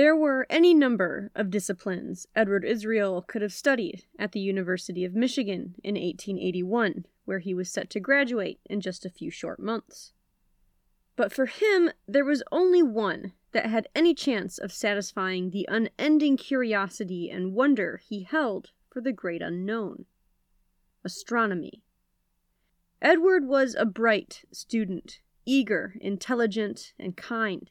There were any number of disciplines Edward Israel could have studied at the University of Michigan in 1881, where he was set to graduate in just a few short months. But for him, there was only one that had any chance of satisfying the unending curiosity and wonder he held for the great unknown astronomy. Edward was a bright student, eager, intelligent, and kind.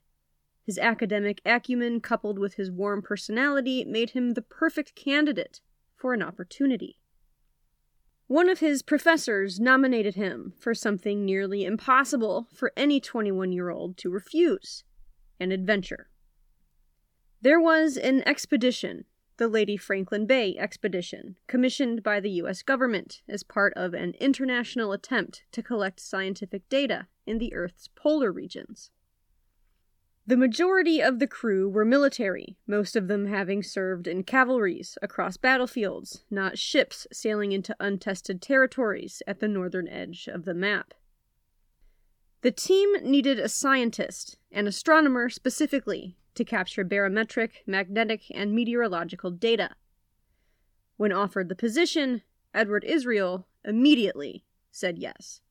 His academic acumen, coupled with his warm personality, made him the perfect candidate for an opportunity. One of his professors nominated him for something nearly impossible for any 21 year old to refuse an adventure. There was an expedition, the Lady Franklin Bay expedition, commissioned by the U.S. government as part of an international attempt to collect scientific data in the Earth's polar regions. The majority of the crew were military, most of them having served in cavalries across battlefields, not ships sailing into untested territories at the northern edge of the map. The team needed a scientist, an astronomer specifically, to capture barometric, magnetic, and meteorological data. When offered the position, Edward Israel immediately said yes.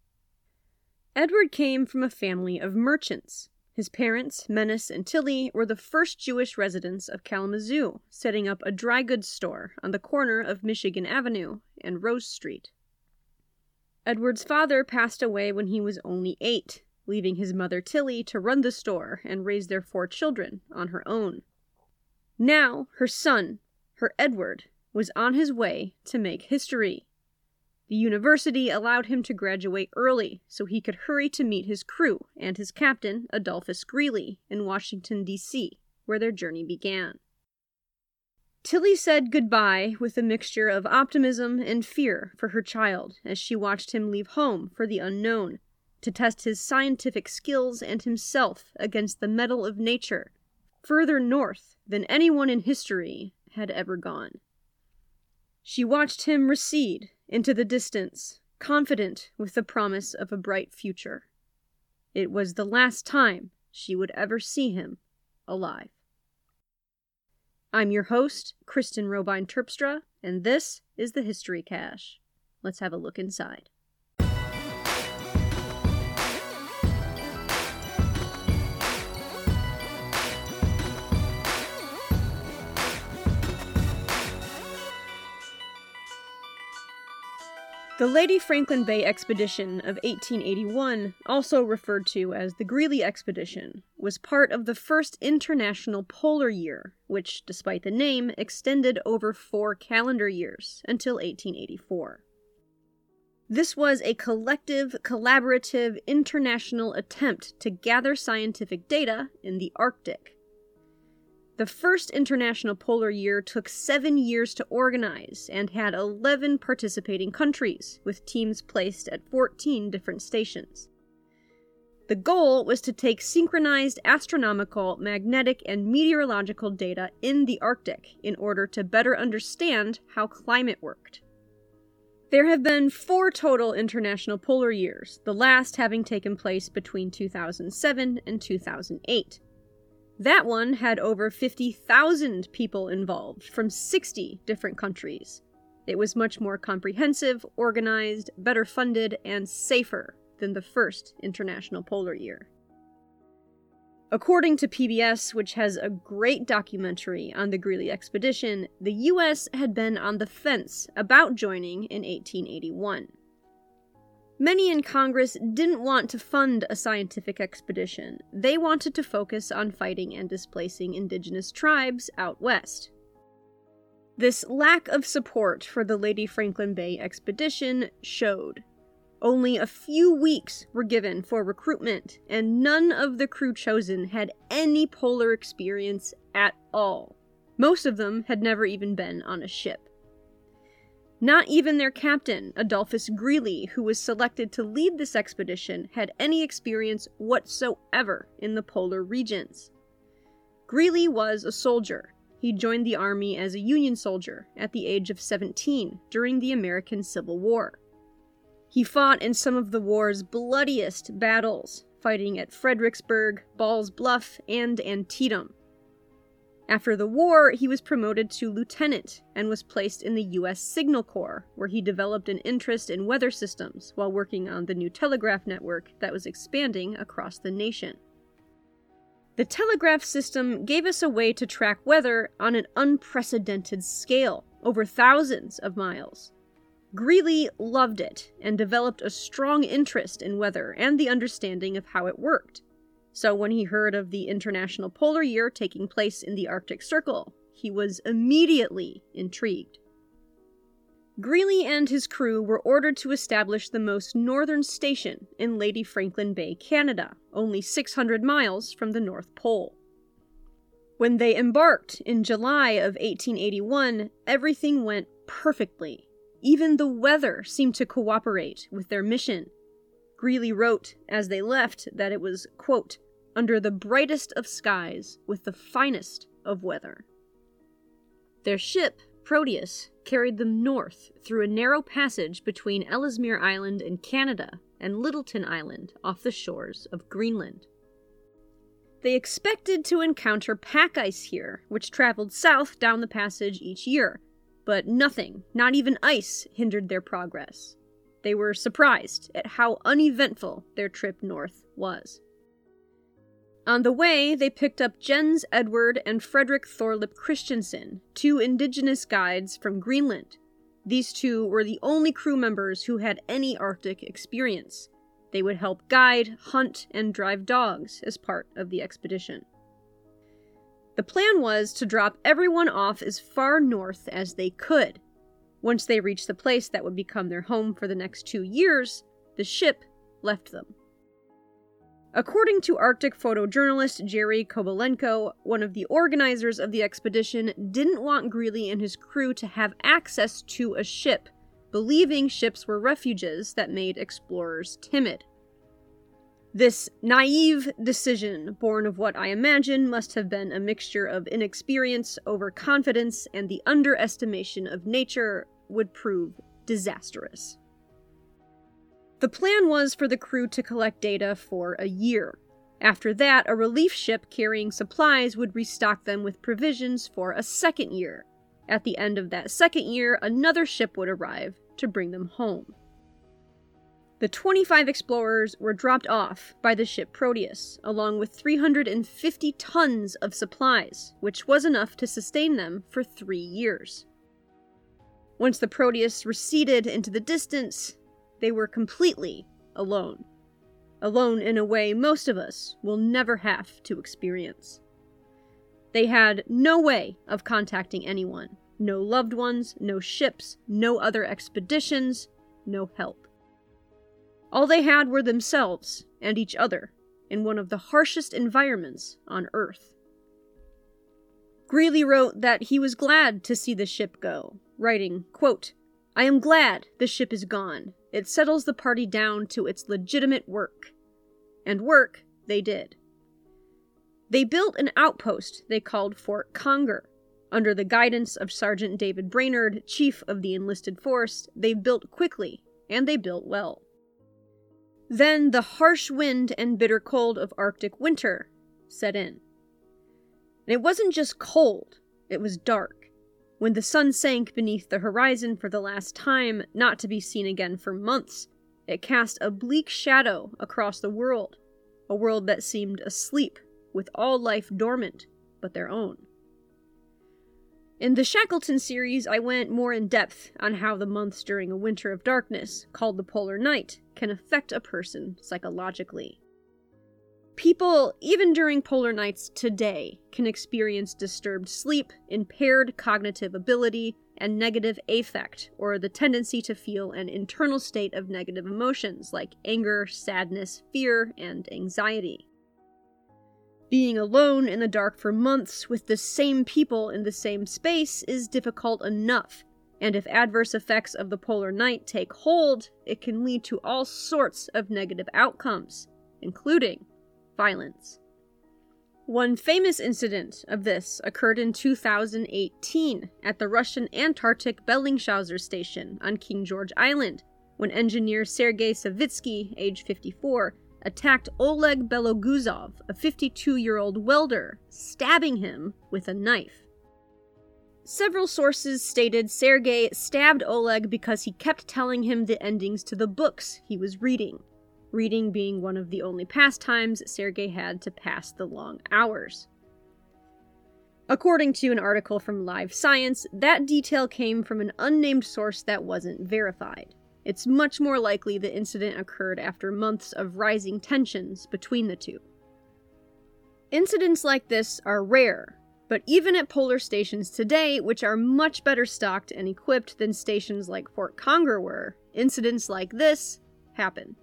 Edward came from a family of merchants his parents, Menis and Tilly, were the first Jewish residents of Kalamazoo, setting up a dry goods store on the corner of Michigan Avenue and Rose Street. Edward's father passed away when he was only eight, leaving his mother Tilly to run the store and raise their four children on her own. Now, her son, her Edward, was on his way to make history. The university allowed him to graduate early so he could hurry to meet his crew and his captain, Adolphus Greely, in Washington, D.C., where their journey began. Tilly said goodbye with a mixture of optimism and fear for her child as she watched him leave home for the unknown to test his scientific skills and himself against the mettle of nature further north than anyone in history had ever gone. She watched him recede into the distance, confident with the promise of a bright future. It was the last time she would ever see him alive. I'm your host, Kristen Robine Terpstra, and this is the History Cache. Let's have a look inside. The Lady Franklin Bay Expedition of 1881, also referred to as the Greely Expedition, was part of the first international polar year, which, despite the name, extended over four calendar years until 1884. This was a collective, collaborative, international attempt to gather scientific data in the Arctic. The first International Polar Year took seven years to organize and had 11 participating countries, with teams placed at 14 different stations. The goal was to take synchronized astronomical, magnetic, and meteorological data in the Arctic in order to better understand how climate worked. There have been four total international polar years, the last having taken place between 2007 and 2008. That one had over 50,000 people involved from 60 different countries. It was much more comprehensive, organized, better funded, and safer than the first International Polar Year. According to PBS, which has a great documentary on the Greely expedition, the US had been on the fence about joining in 1881. Many in Congress didn't want to fund a scientific expedition. They wanted to focus on fighting and displacing indigenous tribes out west. This lack of support for the Lady Franklin Bay expedition showed. Only a few weeks were given for recruitment, and none of the crew chosen had any polar experience at all. Most of them had never even been on a ship. Not even their captain, Adolphus Greely, who was selected to lead this expedition, had any experience whatsoever in the polar regions. Greely was a soldier. He joined the army as a Union soldier at the age of 17 during the American Civil War. He fought in some of the war's bloodiest battles, fighting at Fredericksburg, Ball's Bluff, and Antietam. After the war, he was promoted to lieutenant and was placed in the U.S. Signal Corps, where he developed an interest in weather systems while working on the new telegraph network that was expanding across the nation. The telegraph system gave us a way to track weather on an unprecedented scale, over thousands of miles. Greely loved it and developed a strong interest in weather and the understanding of how it worked. So when he heard of the International Polar Year taking place in the Arctic Circle, he was immediately intrigued. Greely and his crew were ordered to establish the most northern station in Lady Franklin Bay, Canada, only 600 miles from the North Pole. When they embarked in July of 1881, everything went perfectly. Even the weather seemed to cooperate with their mission. Greely wrote as they left that it was, quote, under the brightest of skies with the finest of weather. Their ship Proteus carried them north through a narrow passage between Ellesmere Island in Canada and Littleton Island off the shores of Greenland. They expected to encounter pack ice here, which traveled south down the passage each year, but nothing, not even ice, hindered their progress. They were surprised at how uneventful their trip north was. On the way, they picked up Jens Edward and Frederick Thorlip Christensen, two indigenous guides from Greenland. These two were the only crew members who had any Arctic experience. They would help guide, hunt, and drive dogs as part of the expedition. The plan was to drop everyone off as far north as they could. Once they reached the place that would become their home for the next two years, the ship left them. According to Arctic photojournalist Jerry Kobalenko, one of the organizers of the expedition didn't want Greely and his crew to have access to a ship, believing ships were refuges that made explorers timid. This naive decision, born of what I imagine must have been a mixture of inexperience, overconfidence, and the underestimation of nature, would prove disastrous. The plan was for the crew to collect data for a year. After that, a relief ship carrying supplies would restock them with provisions for a second year. At the end of that second year, another ship would arrive to bring them home. The 25 explorers were dropped off by the ship Proteus, along with 350 tons of supplies, which was enough to sustain them for three years. Once the Proteus receded into the distance, they were completely alone. Alone in a way most of us will never have to experience. They had no way of contacting anyone no loved ones, no ships, no other expeditions, no help. All they had were themselves and each other in one of the harshest environments on Earth. Greely wrote that he was glad to see the ship go, writing, quote, I am glad the ship is gone. It settles the party down to its legitimate work. And work they did. They built an outpost they called Fort Conger. Under the guidance of Sergeant David Brainard, chief of the enlisted force, they built quickly, and they built well. Then the harsh wind and bitter cold of Arctic winter set in. And it wasn't just cold, it was dark when the sun sank beneath the horizon for the last time, not to be seen again for months, it cast a bleak shadow across the world, a world that seemed asleep, with all life dormant but their own. In the Shackleton series, I went more in depth on how the months during a winter of darkness, called the polar night, can affect a person psychologically. People, even during polar nights today, can experience disturbed sleep, impaired cognitive ability, and negative affect, or the tendency to feel an internal state of negative emotions like anger, sadness, fear, and anxiety. Being alone in the dark for months with the same people in the same space is difficult enough, and if adverse effects of the polar night take hold, it can lead to all sorts of negative outcomes, including violence. One famous incident of this occurred in 2018 at the Russian Antarctic Bellingshausen station on King George Island, when engineer Sergei Savitsky, age 54, attacked Oleg Beloguzov, a 52 year old welder, stabbing him with a knife. Several sources stated Sergei stabbed Oleg because he kept telling him the endings to the books he was reading, reading being one of the only pastimes Sergei had to pass the long hours. According to an article from Live Science, that detail came from an unnamed source that wasn't verified. It's much more likely the incident occurred after months of rising tensions between the two. Incidents like this are rare, but even at polar stations today, which are much better stocked and equipped than stations like Fort Conger were, incidents like this happen.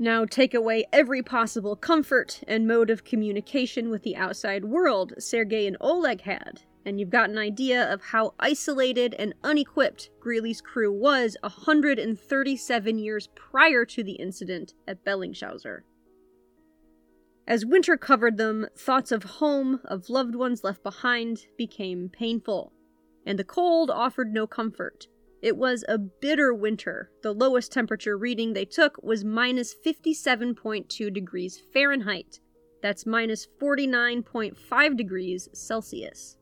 Now take away every possible comfort and mode of communication with the outside world Sergei and Oleg had, and you've got an idea of how isolated and unequipped Greely's crew was 137 years prior to the incident at Bellingshausen. As winter covered them, thoughts of home, of loved ones left behind, became painful, and the cold offered no comfort. It was a bitter winter. The lowest temperature reading they took was minus 57.2 degrees Fahrenheit. That's minus 49.5 degrees Celsius.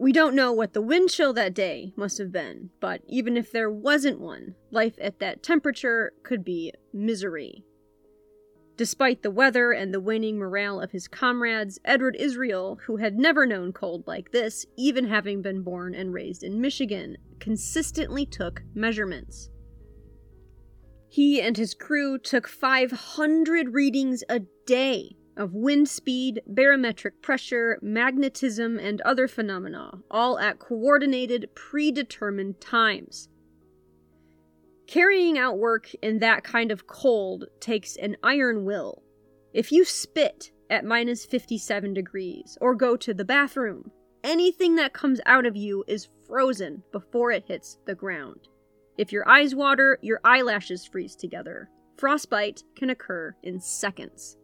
We don't know what the wind chill that day must have been, but even if there wasn't one, life at that temperature could be misery. Despite the weather and the waning morale of his comrades, Edward Israel, who had never known cold like this, even having been born and raised in Michigan, consistently took measurements. He and his crew took 500 readings a day of wind speed, barometric pressure, magnetism, and other phenomena, all at coordinated, predetermined times. Carrying out work in that kind of cold takes an iron will. If you spit at minus 57 degrees or go to the bathroom, anything that comes out of you is frozen before it hits the ground. If your eyes water, your eyelashes freeze together. Frostbite can occur in seconds.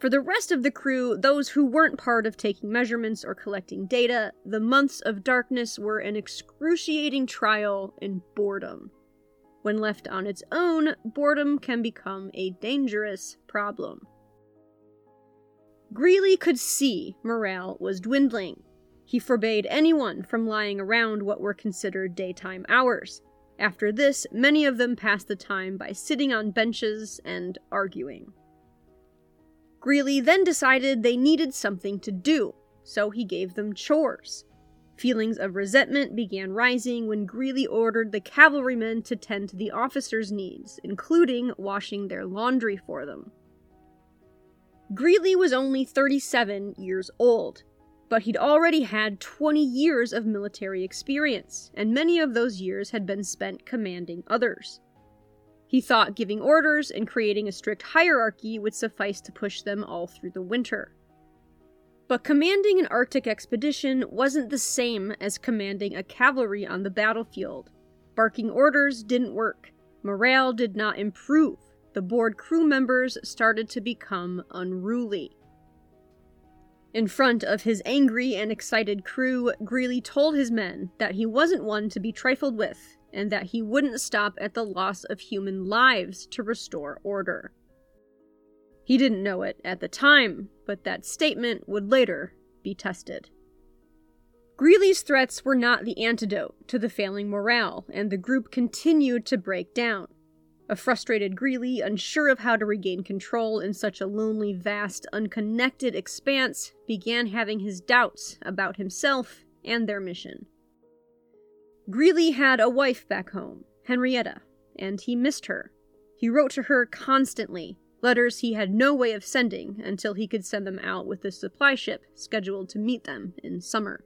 For the rest of the crew, those who weren't part of taking measurements or collecting data, the months of darkness were an excruciating trial in boredom. When left on its own, boredom can become a dangerous problem. Greely could see morale was dwindling. He forbade anyone from lying around what were considered daytime hours. After this, many of them passed the time by sitting on benches and arguing. Greely then decided they needed something to do, so he gave them chores. Feelings of resentment began rising when Greely ordered the cavalrymen to tend to the officers' needs, including washing their laundry for them. Greely was only 37 years old, but he'd already had 20 years of military experience, and many of those years had been spent commanding others. He thought giving orders and creating a strict hierarchy would suffice to push them all through the winter. But commanding an Arctic expedition wasn't the same as commanding a cavalry on the battlefield. Barking orders didn't work. Morale did not improve. The bored crew members started to become unruly. In front of his angry and excited crew, Greely told his men that he wasn't one to be trifled with and that he wouldn't stop at the loss of human lives to restore order. He didn't know it at the time, but that statement would later be tested. Greely's threats were not the antidote to the failing morale, and the group continued to break down. A frustrated Greely, unsure of how to regain control in such a lonely, vast, unconnected expanse, began having his doubts about himself and their mission. Greely had a wife back home, Henrietta, and he missed her. He wrote to her constantly, letters he had no way of sending until he could send them out with the supply ship scheduled to meet them in summer.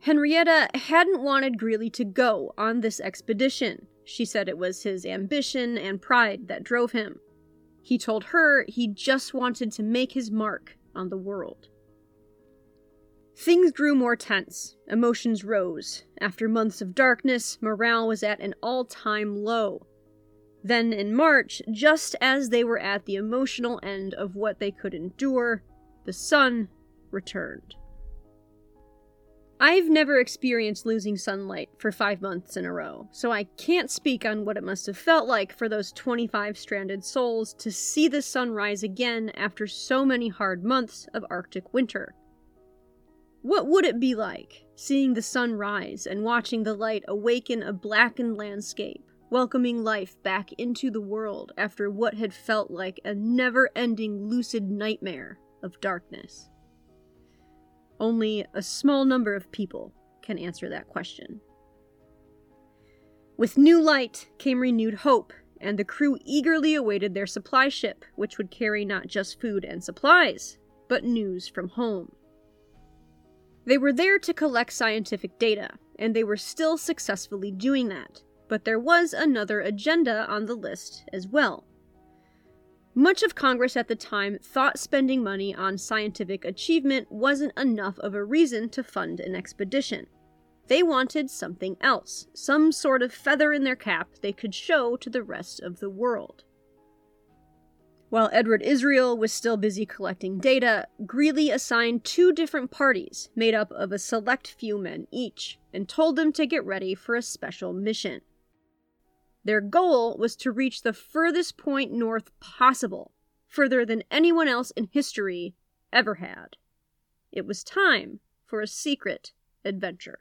Henrietta hadn't wanted Greely to go on this expedition. She said it was his ambition and pride that drove him. He told her he just wanted to make his mark on the world. Things grew more tense. Emotions rose. After months of darkness, morale was at an all time low. Then in March, just as they were at the emotional end of what they could endure, the sun returned. I've never experienced losing sunlight for five months in a row, so I can't speak on what it must have felt like for those 25 stranded souls to see the sun rise again after so many hard months of Arctic winter. What would it be like, seeing the sun rise and watching the light awaken a blackened landscape, welcoming life back into the world after what had felt like a never ending lucid nightmare of darkness? Only a small number of people can answer that question. With new light came renewed hope, and the crew eagerly awaited their supply ship, which would carry not just food and supplies, but news from home. They were there to collect scientific data, and they were still successfully doing that, but there was another agenda on the list as well. Much of Congress at the time thought spending money on scientific achievement wasn't enough of a reason to fund an expedition. They wanted something else, some sort of feather in their cap they could show to the rest of the world. While Edward Israel was still busy collecting data, Greely assigned two different parties made up of a select few men each and told them to get ready for a special mission. Their goal was to reach the furthest point north possible, further than anyone else in history ever had. It was time for a secret adventure.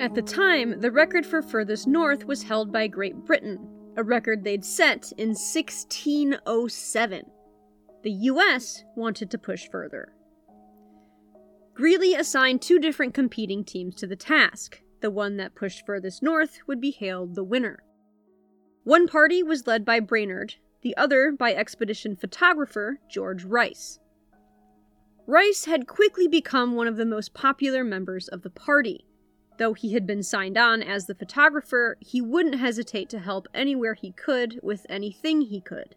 At the time, the record for furthest north was held by Great Britain, a record they'd set in 1607. The US wanted to push further. Greely assigned two different competing teams to the task. The one that pushed furthest north would be hailed the winner. One party was led by Brainard, the other by expedition photographer George Rice. Rice had quickly become one of the most popular members of the party. Though he had been signed on as the photographer, he wouldn't hesitate to help anywhere he could with anything he could.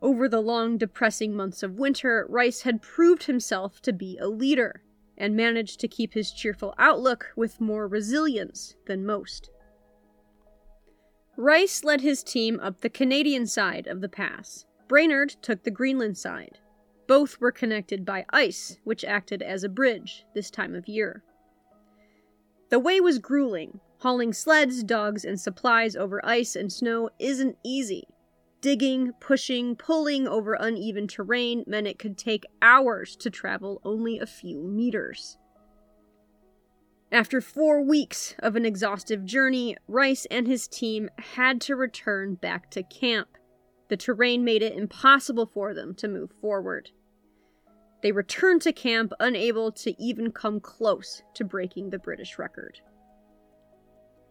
Over the long, depressing months of winter, Rice had proved himself to be a leader and managed to keep his cheerful outlook with more resilience than most. Rice led his team up the Canadian side of the pass. Brainard took the Greenland side. Both were connected by ice, which acted as a bridge this time of year. The way was grueling. Hauling sleds, dogs, and supplies over ice and snow isn't easy. Digging, pushing, pulling over uneven terrain meant it could take hours to travel only a few meters. After four weeks of an exhaustive journey, Rice and his team had to return back to camp. The terrain made it impossible for them to move forward. They returned to camp unable to even come close to breaking the British record.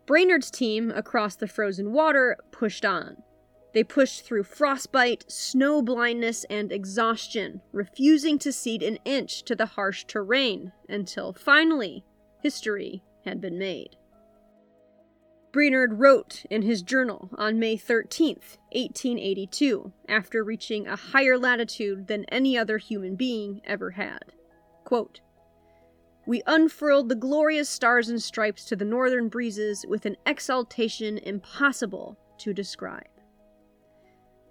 Brainard's team across the frozen water pushed on. They pushed through frostbite, snow blindness, and exhaustion, refusing to cede an inch to the harsh terrain until finally history had been made. Brainard wrote in his journal on May 13, 1882, after reaching a higher latitude than any other human being ever had. Quote, we unfurled the glorious stars and stripes to the northern breezes with an exaltation impossible to describe.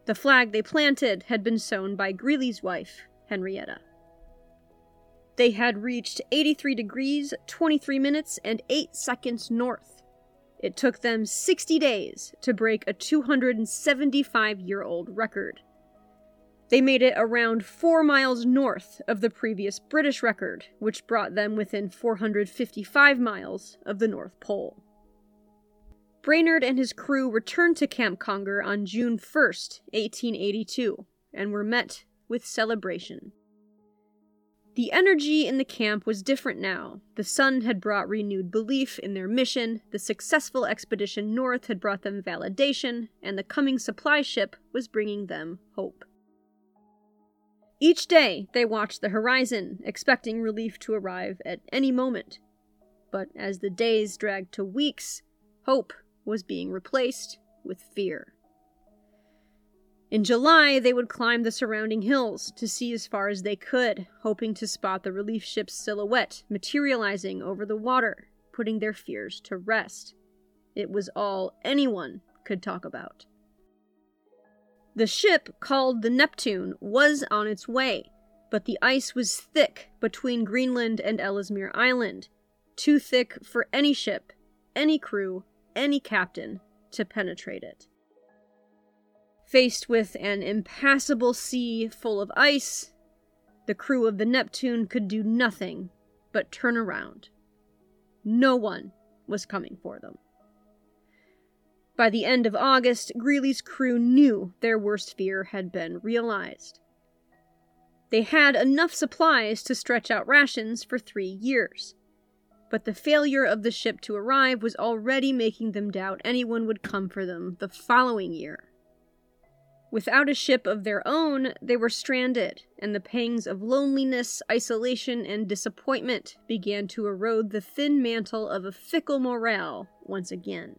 The flag they planted had been sewn by Greely's wife, Henrietta. They had reached 83 degrees, 23 minutes, and 8 seconds north it took them 60 days to break a 275 year old record. They made it around four miles north of the previous British record, which brought them within 455 miles of the North Pole. Brainard and his crew returned to Camp Conger on June 1st, 1882, and were met with celebration. The energy in the camp was different now. The sun had brought renewed belief in their mission, the successful expedition north had brought them validation, and the coming supply ship was bringing them hope. Each day they watched the horizon, expecting relief to arrive at any moment. But as the days dragged to weeks, hope was being replaced with fear. In July, they would climb the surrounding hills to see as far as they could, hoping to spot the relief ship's silhouette materializing over the water, putting their fears to rest. It was all anyone could talk about. The ship, called the Neptune, was on its way, but the ice was thick between Greenland and Ellesmere Island, too thick for any ship, any crew, any captain to penetrate it. Faced with an impassable sea full of ice, the crew of the Neptune could do nothing but turn around. No one was coming for them. By the end of August, Greely's crew knew their worst fear had been realized. They had enough supplies to stretch out rations for three years. But the failure of the ship to arrive was already making them doubt anyone would come for them the following year. Without a ship of their own, they were stranded, and the pangs of loneliness, isolation, and disappointment began to erode the thin mantle of a fickle morale once again.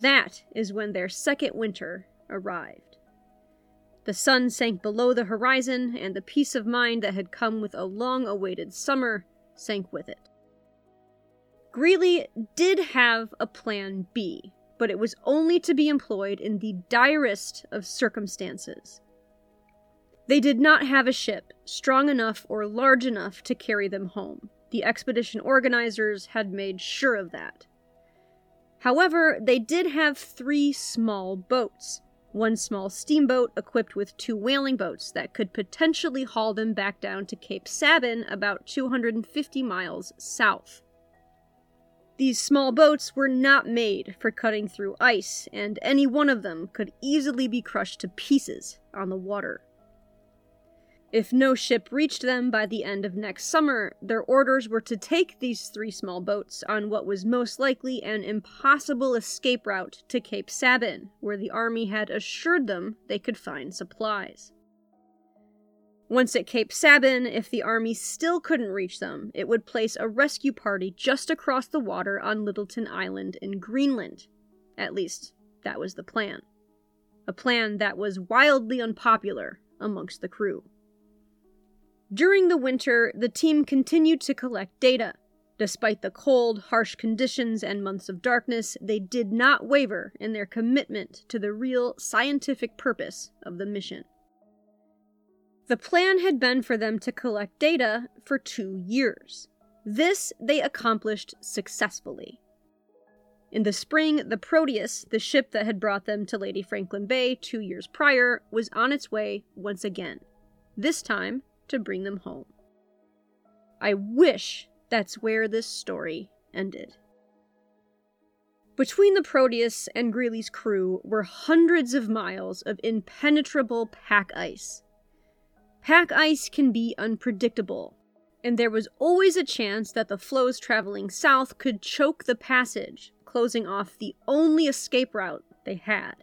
That is when their second winter arrived. The sun sank below the horizon, and the peace of mind that had come with a long awaited summer sank with it. Greely did have a plan B, but it was only to be employed in the direst of circumstances. They did not have a ship strong enough or large enough to carry them home. The expedition organizers had made sure of that. However, they did have three small boats. One small steamboat equipped with two whaling boats that could potentially haul them back down to Cape Sabin, about 250 miles south. These small boats were not made for cutting through ice, and any one of them could easily be crushed to pieces on the water. If no ship reached them by the end of next summer, their orders were to take these three small boats on what was most likely an impossible escape route to Cape Sabin, where the army had assured them they could find supplies. Once at Cape Sabin, if the army still couldn't reach them, it would place a rescue party just across the water on Littleton Island in Greenland. At least, that was the plan. A plan that was wildly unpopular amongst the crew. During the winter, the team continued to collect data. Despite the cold, harsh conditions and months of darkness, they did not waver in their commitment to the real scientific purpose of the mission. The plan had been for them to collect data for two years. This they accomplished successfully. In the spring, the Proteus, the ship that had brought them to Lady Franklin Bay two years prior, was on its way once again. This time, to bring them home. I wish that's where this story ended. Between the Proteus and Greely's crew were hundreds of miles of impenetrable pack ice. Pack ice can be unpredictable, and there was always a chance that the floes traveling south could choke the passage, closing off the only escape route they had.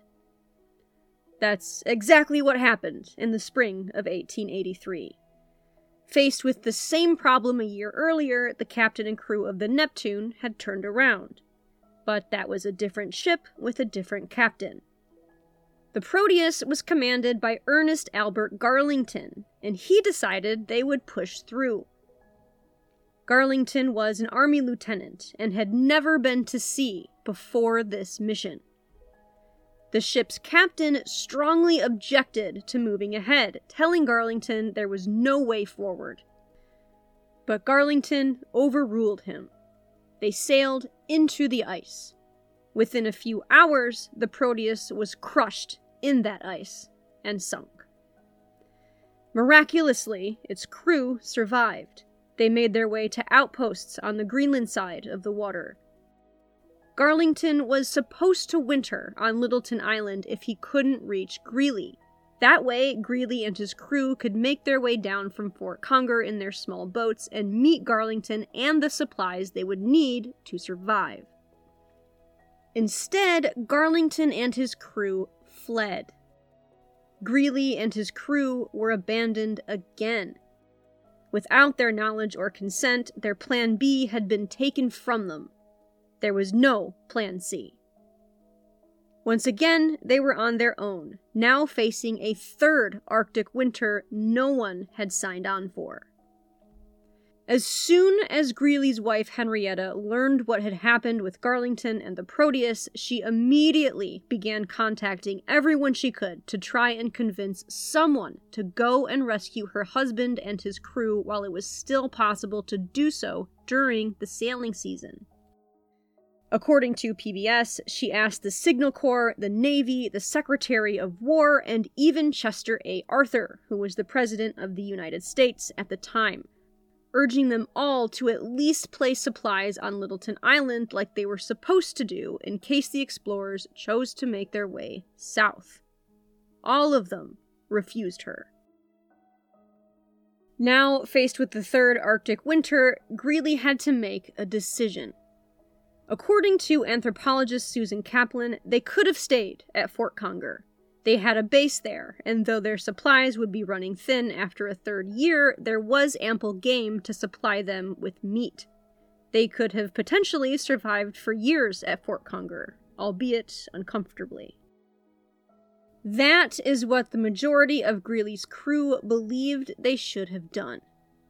That's exactly what happened in the spring of 1883. Faced with the same problem a year earlier, the captain and crew of the Neptune had turned around. But that was a different ship with a different captain. The Proteus was commanded by Ernest Albert Garlington, and he decided they would push through. Garlington was an Army lieutenant and had never been to sea before this mission. The ship's captain strongly objected to moving ahead, telling Garlington there was no way forward. But Garlington overruled him. They sailed into the ice. Within a few hours, the Proteus was crushed in that ice and sunk. Miraculously, its crew survived. They made their way to outposts on the Greenland side of the water, Garlington was supposed to winter on Littleton Island if he couldn't reach Greely. That way, Greely and his crew could make their way down from Fort Conger in their small boats and meet Garlington and the supplies they would need to survive. Instead, Garlington and his crew fled. Greely and his crew were abandoned again. Without their knowledge or consent, their plan B had been taken from them, there was no Plan C. Once again, they were on their own, now facing a third Arctic winter no one had signed on for. As soon as Greely's wife Henrietta learned what had happened with Garlington and the Proteus, she immediately began contacting everyone she could to try and convince someone to go and rescue her husband and his crew while it was still possible to do so during the sailing season. According to PBS, she asked the Signal Corps, the Navy, the Secretary of War, and even Chester A. Arthur, who was the President of the United States at the time urging them all to at least place supplies on Littleton Island like they were supposed to do in case the explorers chose to make their way south. All of them refused her. Now, faced with the third Arctic winter, Greely had to make a decision. According to anthropologist Susan Kaplan, they could have stayed at Fort Conger. They had a base there, and though their supplies would be running thin after a third year, there was ample game to supply them with meat. They could have potentially survived for years at Fort Conger, albeit uncomfortably. That is what the majority of Greely's crew believed they should have done.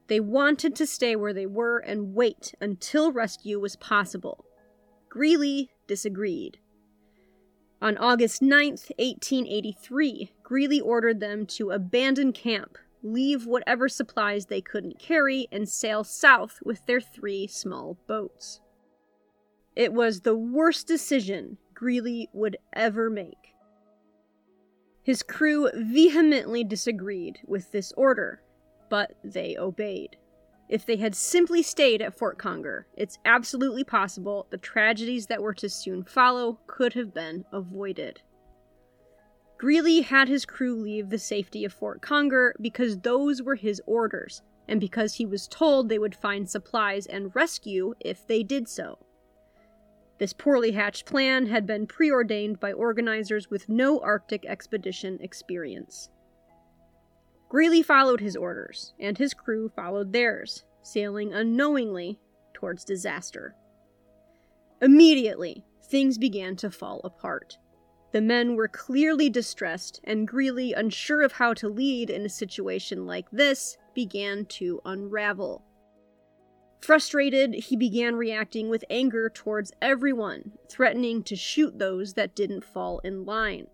They wanted to stay where they were and wait until rescue was possible. Greely disagreed. On August 9, 1883, Greely ordered them to abandon camp, leave whatever supplies they couldn't carry, and sail south with their three small boats. It was the worst decision Greely would ever make. His crew vehemently disagreed with this order, but they obeyed. If they had simply stayed at Fort Conger, it's absolutely possible the tragedies that were to soon follow could have been avoided. Greely had his crew leave the safety of Fort Conger because those were his orders, and because he was told they would find supplies and rescue if they did so. This poorly hatched plan had been preordained by organizers with no Arctic expedition experience. Greely followed his orders, and his crew followed theirs, sailing unknowingly towards disaster. Immediately, things began to fall apart. The men were clearly distressed, and Greely, unsure of how to lead in a situation like this, began to unravel. Frustrated, he began reacting with anger towards everyone, threatening to shoot those that didn't fall in line.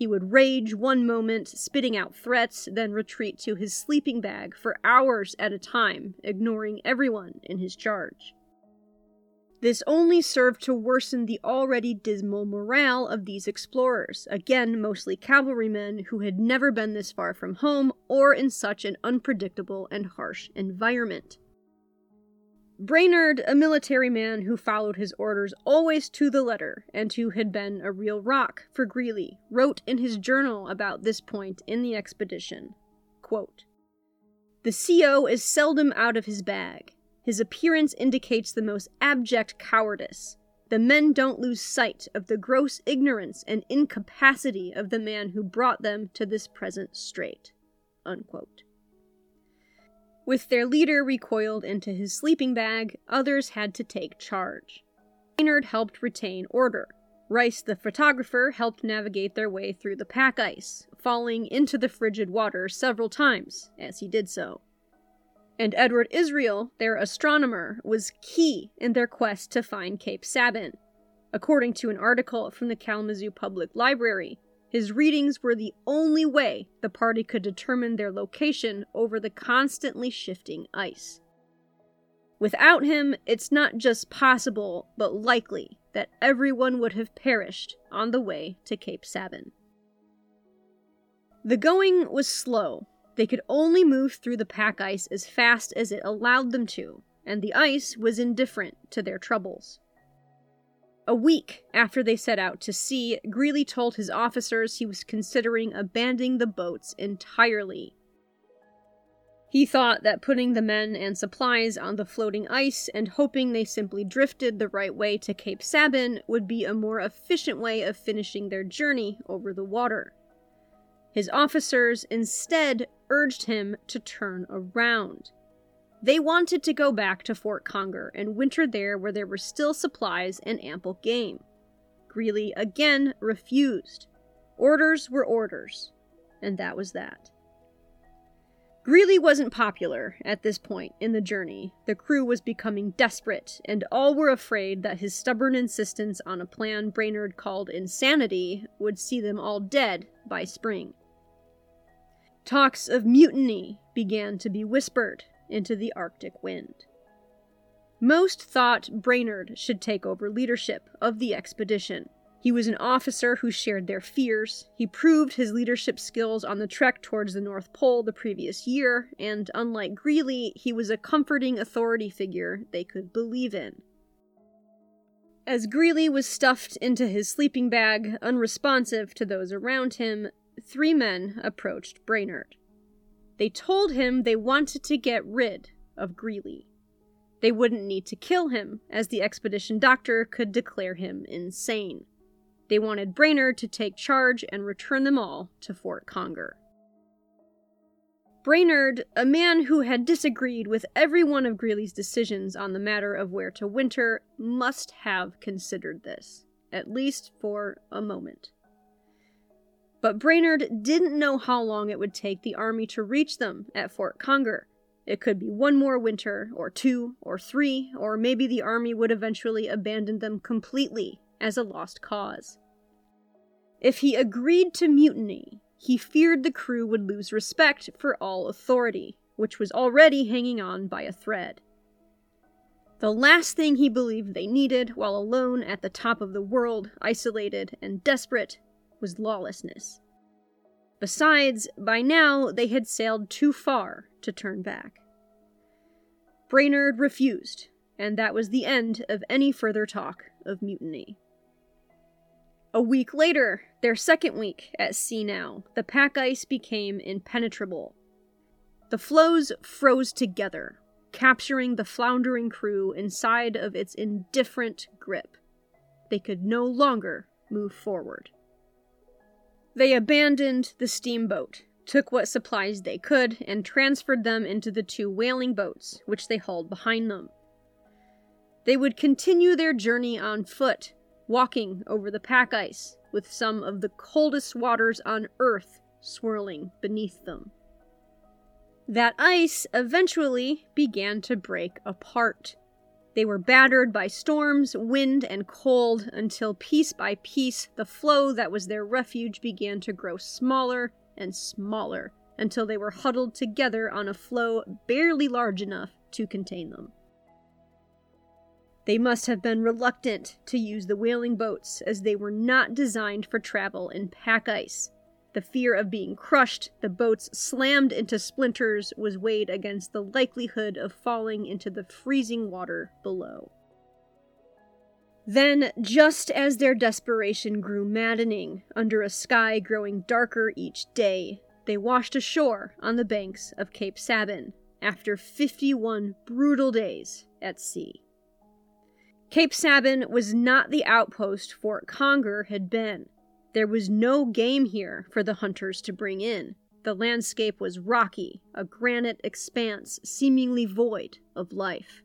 He would rage one moment, spitting out threats, then retreat to his sleeping bag for hours at a time, ignoring everyone in his charge. This only served to worsen the already dismal morale of these explorers, again mostly cavalrymen who had never been this far from home or in such an unpredictable and harsh environment. Brainard, a military man who followed his orders always to the letter and who had been a real rock for Greely, wrote in his journal about this point in the expedition quote, The CO is seldom out of his bag. His appearance indicates the most abject cowardice. The men don't lose sight of the gross ignorance and incapacity of the man who brought them to this present strait. Unquote. With their leader recoiled into his sleeping bag, others had to take charge. Brainard helped retain order. Rice, the photographer, helped navigate their way through the pack ice, falling into the frigid water several times as he did so. And Edward Israel, their astronomer, was key in their quest to find Cape Sabin. According to an article from the Kalamazoo Public Library, his readings were the only way the party could determine their location over the constantly shifting ice. Without him, it's not just possible, but likely, that everyone would have perished on the way to Cape Sabin. The going was slow. They could only move through the pack ice as fast as it allowed them to, and the ice was indifferent to their troubles. A week after they set out to sea, Greely told his officers he was considering abandoning the boats entirely. He thought that putting the men and supplies on the floating ice and hoping they simply drifted the right way to Cape Sabin would be a more efficient way of finishing their journey over the water. His officers instead urged him to turn around. They wanted to go back to Fort Conger and winter there where there were still supplies and ample game. Greely again refused. Orders were orders, and that was that. Greely wasn't popular at this point in the journey. The crew was becoming desperate, and all were afraid that his stubborn insistence on a plan Brainard called insanity would see them all dead by spring. Talks of mutiny began to be whispered into the Arctic wind. Most thought Brainard should take over leadership of the expedition, he was an officer who shared their fears. He proved his leadership skills on the trek towards the North Pole the previous year, and unlike Greely, he was a comforting authority figure they could believe in. As Greely was stuffed into his sleeping bag, unresponsive to those around him, three men approached Brainard. They told him they wanted to get rid of Greely. They wouldn't need to kill him, as the expedition doctor could declare him insane. They wanted Brainard to take charge and return them all to Fort Conger. Brainard, a man who had disagreed with every one of Greely's decisions on the matter of where to winter, must have considered this, at least for a moment. But Brainard didn't know how long it would take the army to reach them at Fort Conger. It could be one more winter, or two, or three, or maybe the army would eventually abandon them completely as a lost cause. If he agreed to mutiny, he feared the crew would lose respect for all authority, which was already hanging on by a thread. The last thing he believed they needed while alone at the top of the world, isolated and desperate, was lawlessness. Besides, by now they had sailed too far to turn back. Brainard refused, and that was the end of any further talk of mutiny. A week later, their second week at sea now, the pack ice became impenetrable. The floes froze together, capturing the floundering crew inside of its indifferent grip. They could no longer move forward. They abandoned the steamboat, took what supplies they could, and transferred them into the two whaling boats, which they hauled behind them. They would continue their journey on foot walking over the pack ice with some of the coldest waters on Earth swirling beneath them. That ice eventually began to break apart. They were battered by storms, wind, and cold until piece by piece the floe that was their refuge began to grow smaller and smaller until they were huddled together on a floe barely large enough to contain them. They must have been reluctant to use the whaling boats as they were not designed for travel in pack ice. The fear of being crushed, the boats slammed into splinters, was weighed against the likelihood of falling into the freezing water below. Then, just as their desperation grew maddening, under a sky growing darker each day, they washed ashore on the banks of Cape Sabine after 51 brutal days at sea. Cape Sabine was not the outpost Fort Conger had been. There was no game here for the hunters to bring in. The landscape was rocky, a granite expanse seemingly void of life.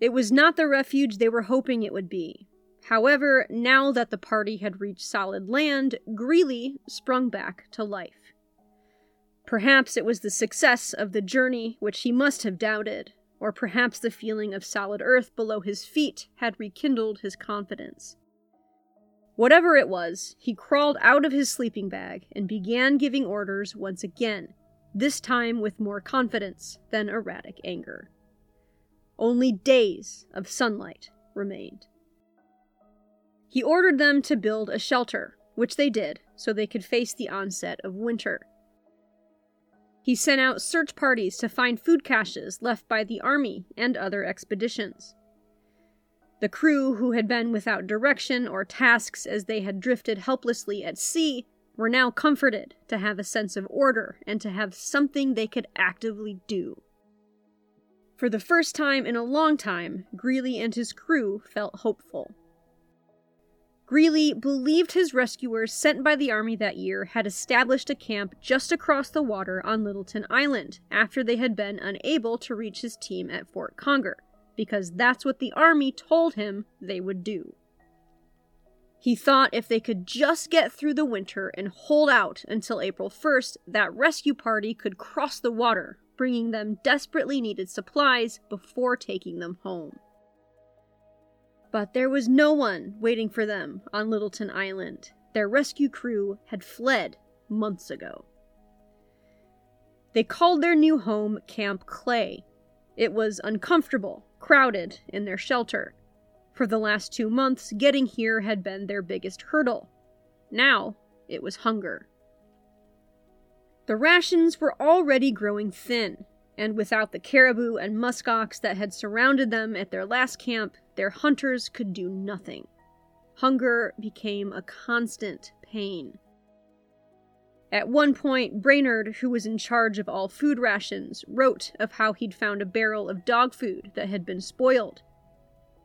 It was not the refuge they were hoping it would be. However, now that the party had reached solid land, Greely sprung back to life. Perhaps it was the success of the journey which he must have doubted, or perhaps the feeling of solid earth below his feet had rekindled his confidence. Whatever it was, he crawled out of his sleeping bag and began giving orders once again, this time with more confidence than erratic anger. Only days of sunlight remained. He ordered them to build a shelter, which they did so they could face the onset of winter. He sent out search parties to find food caches left by the army and other expeditions. The crew, who had been without direction or tasks as they had drifted helplessly at sea, were now comforted to have a sense of order and to have something they could actively do. For the first time in a long time, Greely and his crew felt hopeful. Greely believed his rescuers sent by the army that year had established a camp just across the water on Littleton Island after they had been unable to reach his team at Fort Conger, because that's what the army told him they would do. He thought if they could just get through the winter and hold out until April 1st, that rescue party could cross the water, bringing them desperately needed supplies before taking them home. But there was no one waiting for them on Littleton Island. Their rescue crew had fled months ago. They called their new home Camp Clay. It was uncomfortable, crowded in their shelter. For the last two months, getting here had been their biggest hurdle. Now, it was hunger. The rations were already growing thin, and without the caribou and muskox that had surrounded them at their last camp, their hunters could do nothing. Hunger became a constant pain. At one point, Brainard, who was in charge of all food rations, wrote of how he'd found a barrel of dog food that had been spoiled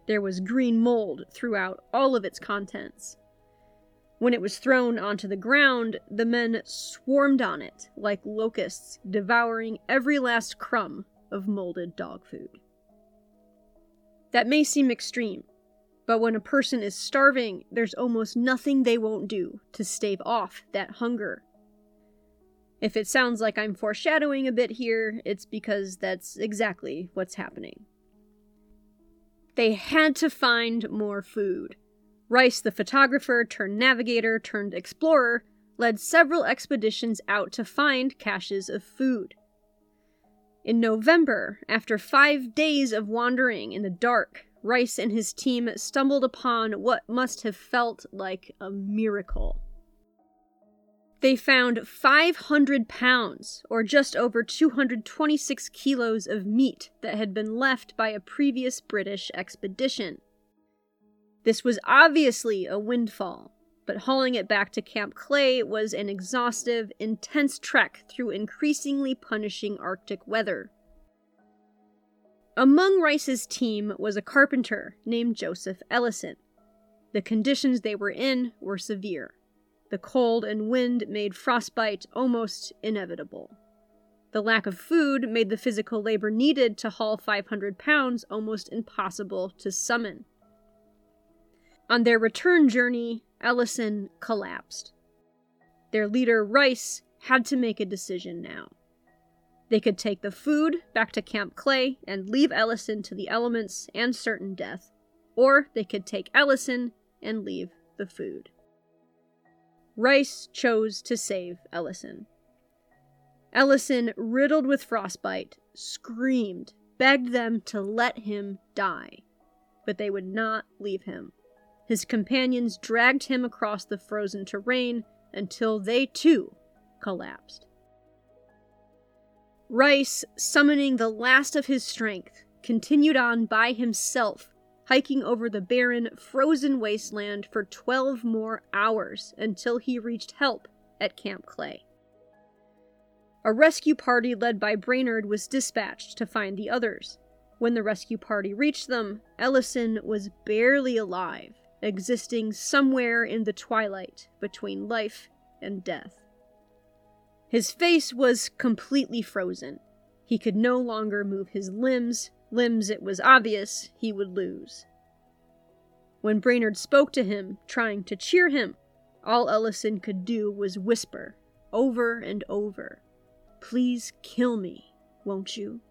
there was green mold throughout all of its contents. When it was thrown onto the ground, the men swarmed on it like locusts, devouring every last crumb of molded dog food. That may seem extreme, but when a person is starving, there's almost nothing they won't do to stave off that hunger. If it sounds like I'm foreshadowing a bit here, it's because that's exactly what's happening. They had to find more food. Rice, the photographer turned navigator turned explorer, led several expeditions out to find caches of food. In November, after five days of wandering in the dark, Rice and his team stumbled upon what must have felt like a miracle. They found 500 pounds, or just over 226 kilos of meat that had been left by a previous British expedition. This was obviously a windfall, but hauling it back to Camp Clay was an exhaustive, intense trek through increasingly punishing Arctic weather. Among Rice's team was a carpenter named Joseph Elison. The conditions they were in were severe. The cold and wind made frostbite almost inevitable. The lack of food made the physical labor needed to haul 500 pounds almost impossible to summon. On their return journey, Elison collapsed. Their leader, Rice, had to make a decision now. They could take the food back to Camp Clay and leave Elison to the elements and certain death, or they could take Elison and leave the food. Rice chose to save Elison. Elison, riddled with frostbite, screamed, begged them to let him die, but they would not leave him. His companions dragged him across the frozen terrain until they too collapsed. Rice, summoning the last of his strength, continued on by himself hiking over the barren, frozen wasteland for 12 more hours until he reached help at Camp Clay. A rescue party led by Brainard was dispatched to find the others. When the rescue party reached them, Elison was barely alive, existing somewhere in the twilight between life and death. His face was completely frozen. He could no longer move his limbs, limbs it was obvious he would lose. When Brainard spoke to him, trying to cheer him, all Elison could do was whisper, over and over, Please kill me, won't you?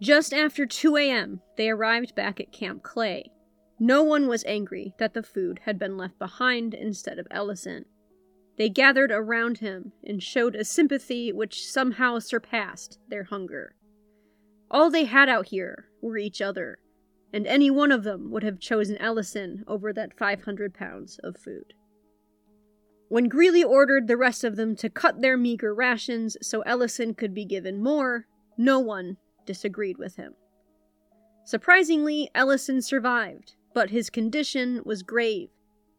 Just after 2 a.m., they arrived back at Camp Clay. No one was angry that the food had been left behind instead of Elison. They gathered around him and showed a sympathy which somehow surpassed their hunger. All they had out here were each other, and any one of them would have chosen Elison over that 500 pounds of food. When Greely ordered the rest of them to cut their meager rations so Elison could be given more, no one disagreed with him. Surprisingly, Elison survived, but his condition was grave.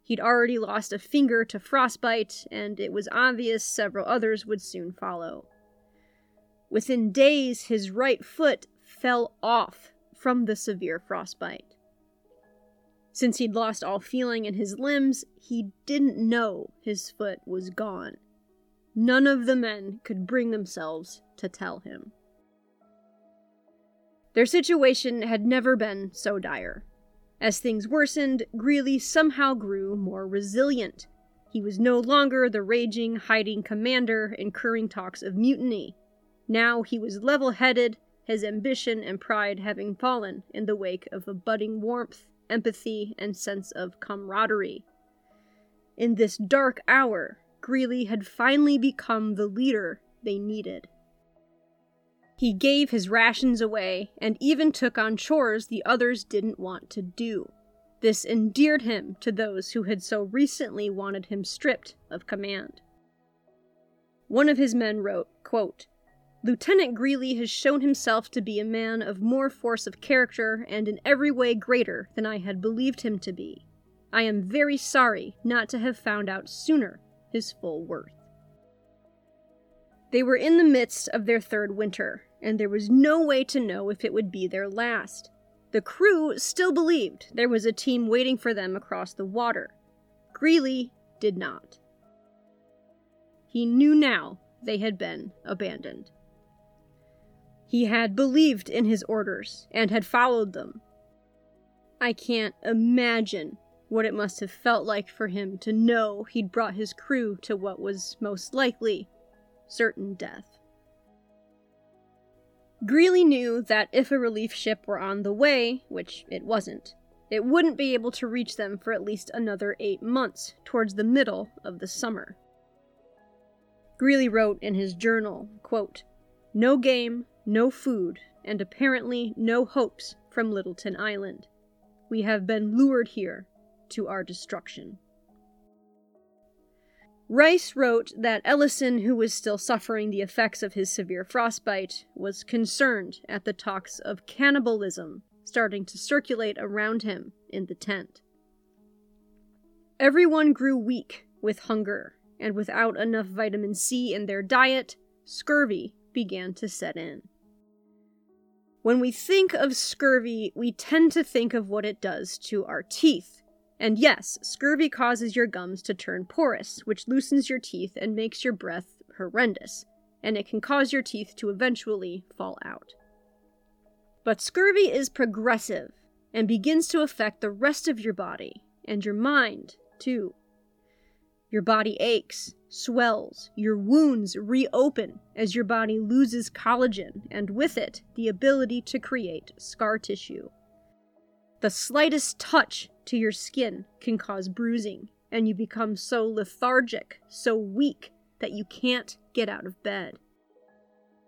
He'd already lost a finger to frostbite, and it was obvious several others would soon follow. Within days, his right foot fell off from the severe frostbite. Since he'd lost all feeling in his limbs, he didn't know his foot was gone. None of the men could bring themselves to tell him. Their situation had never been so dire. As things worsened, Greely somehow grew more resilient. He was no longer the raging, hiding commander incurring talks of mutiny. Now he was level headed, his ambition and pride having fallen in the wake of a budding warmth, empathy, and sense of camaraderie. In this dark hour, Greely had finally become the leader they needed. He gave his rations away and even took on chores the others didn't want to do. This endeared him to those who had so recently wanted him stripped of command. One of his men wrote, quote, Lieutenant Greely has shown himself to be a man of more force of character and in every way greater than I had believed him to be. I am very sorry not to have found out sooner his full worth. They were in the midst of their third winter, and there was no way to know if it would be their last. The crew still believed there was a team waiting for them across the water. Greely did not. He knew now they had been abandoned. He had believed in his orders and had followed them. I can't imagine what it must have felt like for him to know he'd brought his crew to what was most likely certain death. Greely knew that if a relief ship were on the way, which it wasn't, it wouldn't be able to reach them for at least another eight months, towards the middle of the summer. Greely wrote in his journal, quote, No game, no food, and apparently no hopes from Littleton Island. We have been lured here to our destruction. Rice wrote that Elison, who was still suffering the effects of his severe frostbite, was concerned at the talks of cannibalism starting to circulate around him in the tent. Everyone grew weak with hunger, and without enough vitamin C in their diet, scurvy began to set in. When we think of scurvy, we tend to think of what it does to our teeth and yes, scurvy causes your gums to turn porous, which loosens your teeth and makes your breath horrendous, and it can cause your teeth to eventually fall out. But scurvy is progressive and begins to affect the rest of your body and your mind, too. Your body aches, swells, your wounds reopen as your body loses collagen and with it the ability to create scar tissue. The slightest touch to your skin can cause bruising, and you become so lethargic, so weak, that you can't get out of bed.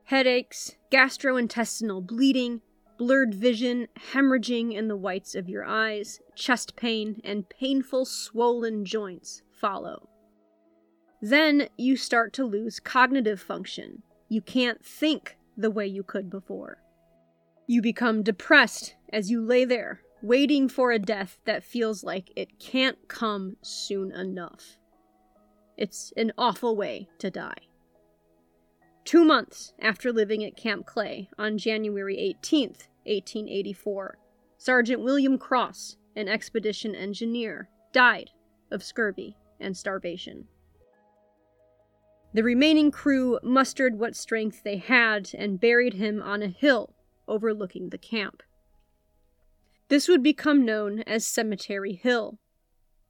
Headaches, gastrointestinal bleeding, blurred vision, hemorrhaging in the whites of your eyes, chest pain, and painful swollen joints follow. Then you start to lose cognitive function. You can't think the way you could before. You become depressed as you lay there, waiting for a death that feels like it can't come soon enough. It's an awful way to die. Two months after living at Camp Clay on January 18th, 1884, Sergeant William Cross, an expedition engineer, died of scurvy and starvation. The remaining crew mustered what strength they had and buried him on a hill overlooking the camp. This would become known as Cemetery Hill,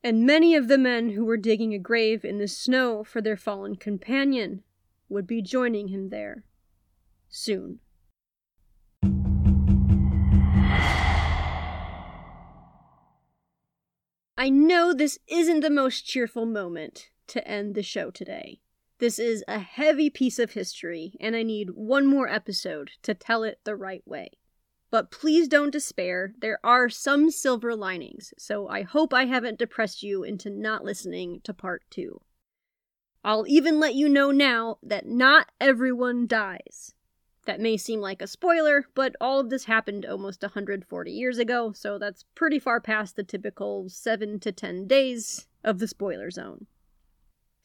and many of the men who were digging a grave in the snow for their fallen companion would be joining him there soon. I know this isn't the most cheerful moment to end the show today. This is a heavy piece of history, and I need one more episode to tell it the right way. But please don't despair. There are some silver linings, so I hope I haven't depressed you into not listening to part two. I'll even let you know now that not everyone dies. That may seem like a spoiler, but all of this happened almost 140 years ago, so that's pretty far past the typical 7 to 10 days of the spoiler zone.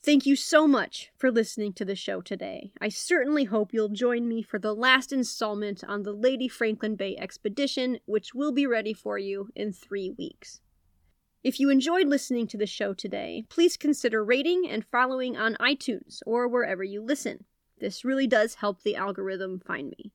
Thank you so much for listening to the show today. I certainly hope you'll join me for the last installment on the Lady Franklin Bay expedition, which will be ready for you in three weeks. If you enjoyed listening to the show today, please consider rating and following on iTunes or wherever you listen. This really does help the algorithm find me.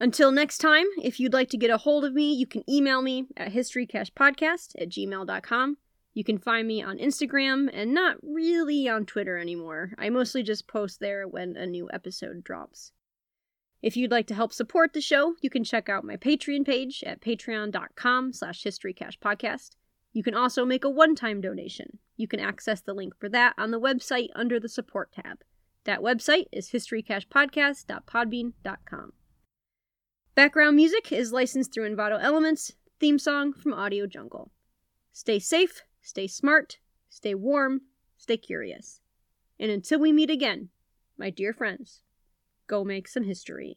Until next time, if you'd like to get a hold of me, you can email me at historycashpodcast at gmail.com. You can find me on Instagram and not really on Twitter anymore. I mostly just post there when a new episode drops. If you'd like to help support the show, you can check out my Patreon page at patreon.com slash historycashpodcast. You can also make a one-time donation. You can access the link for that on the website under the support tab. That website is historycashpodcast.podbean.com. Background music is licensed through Envato Elements, theme song from Audio Jungle. Stay safe, stay smart, stay warm, stay curious. And until we meet again, my dear friends, go make some history.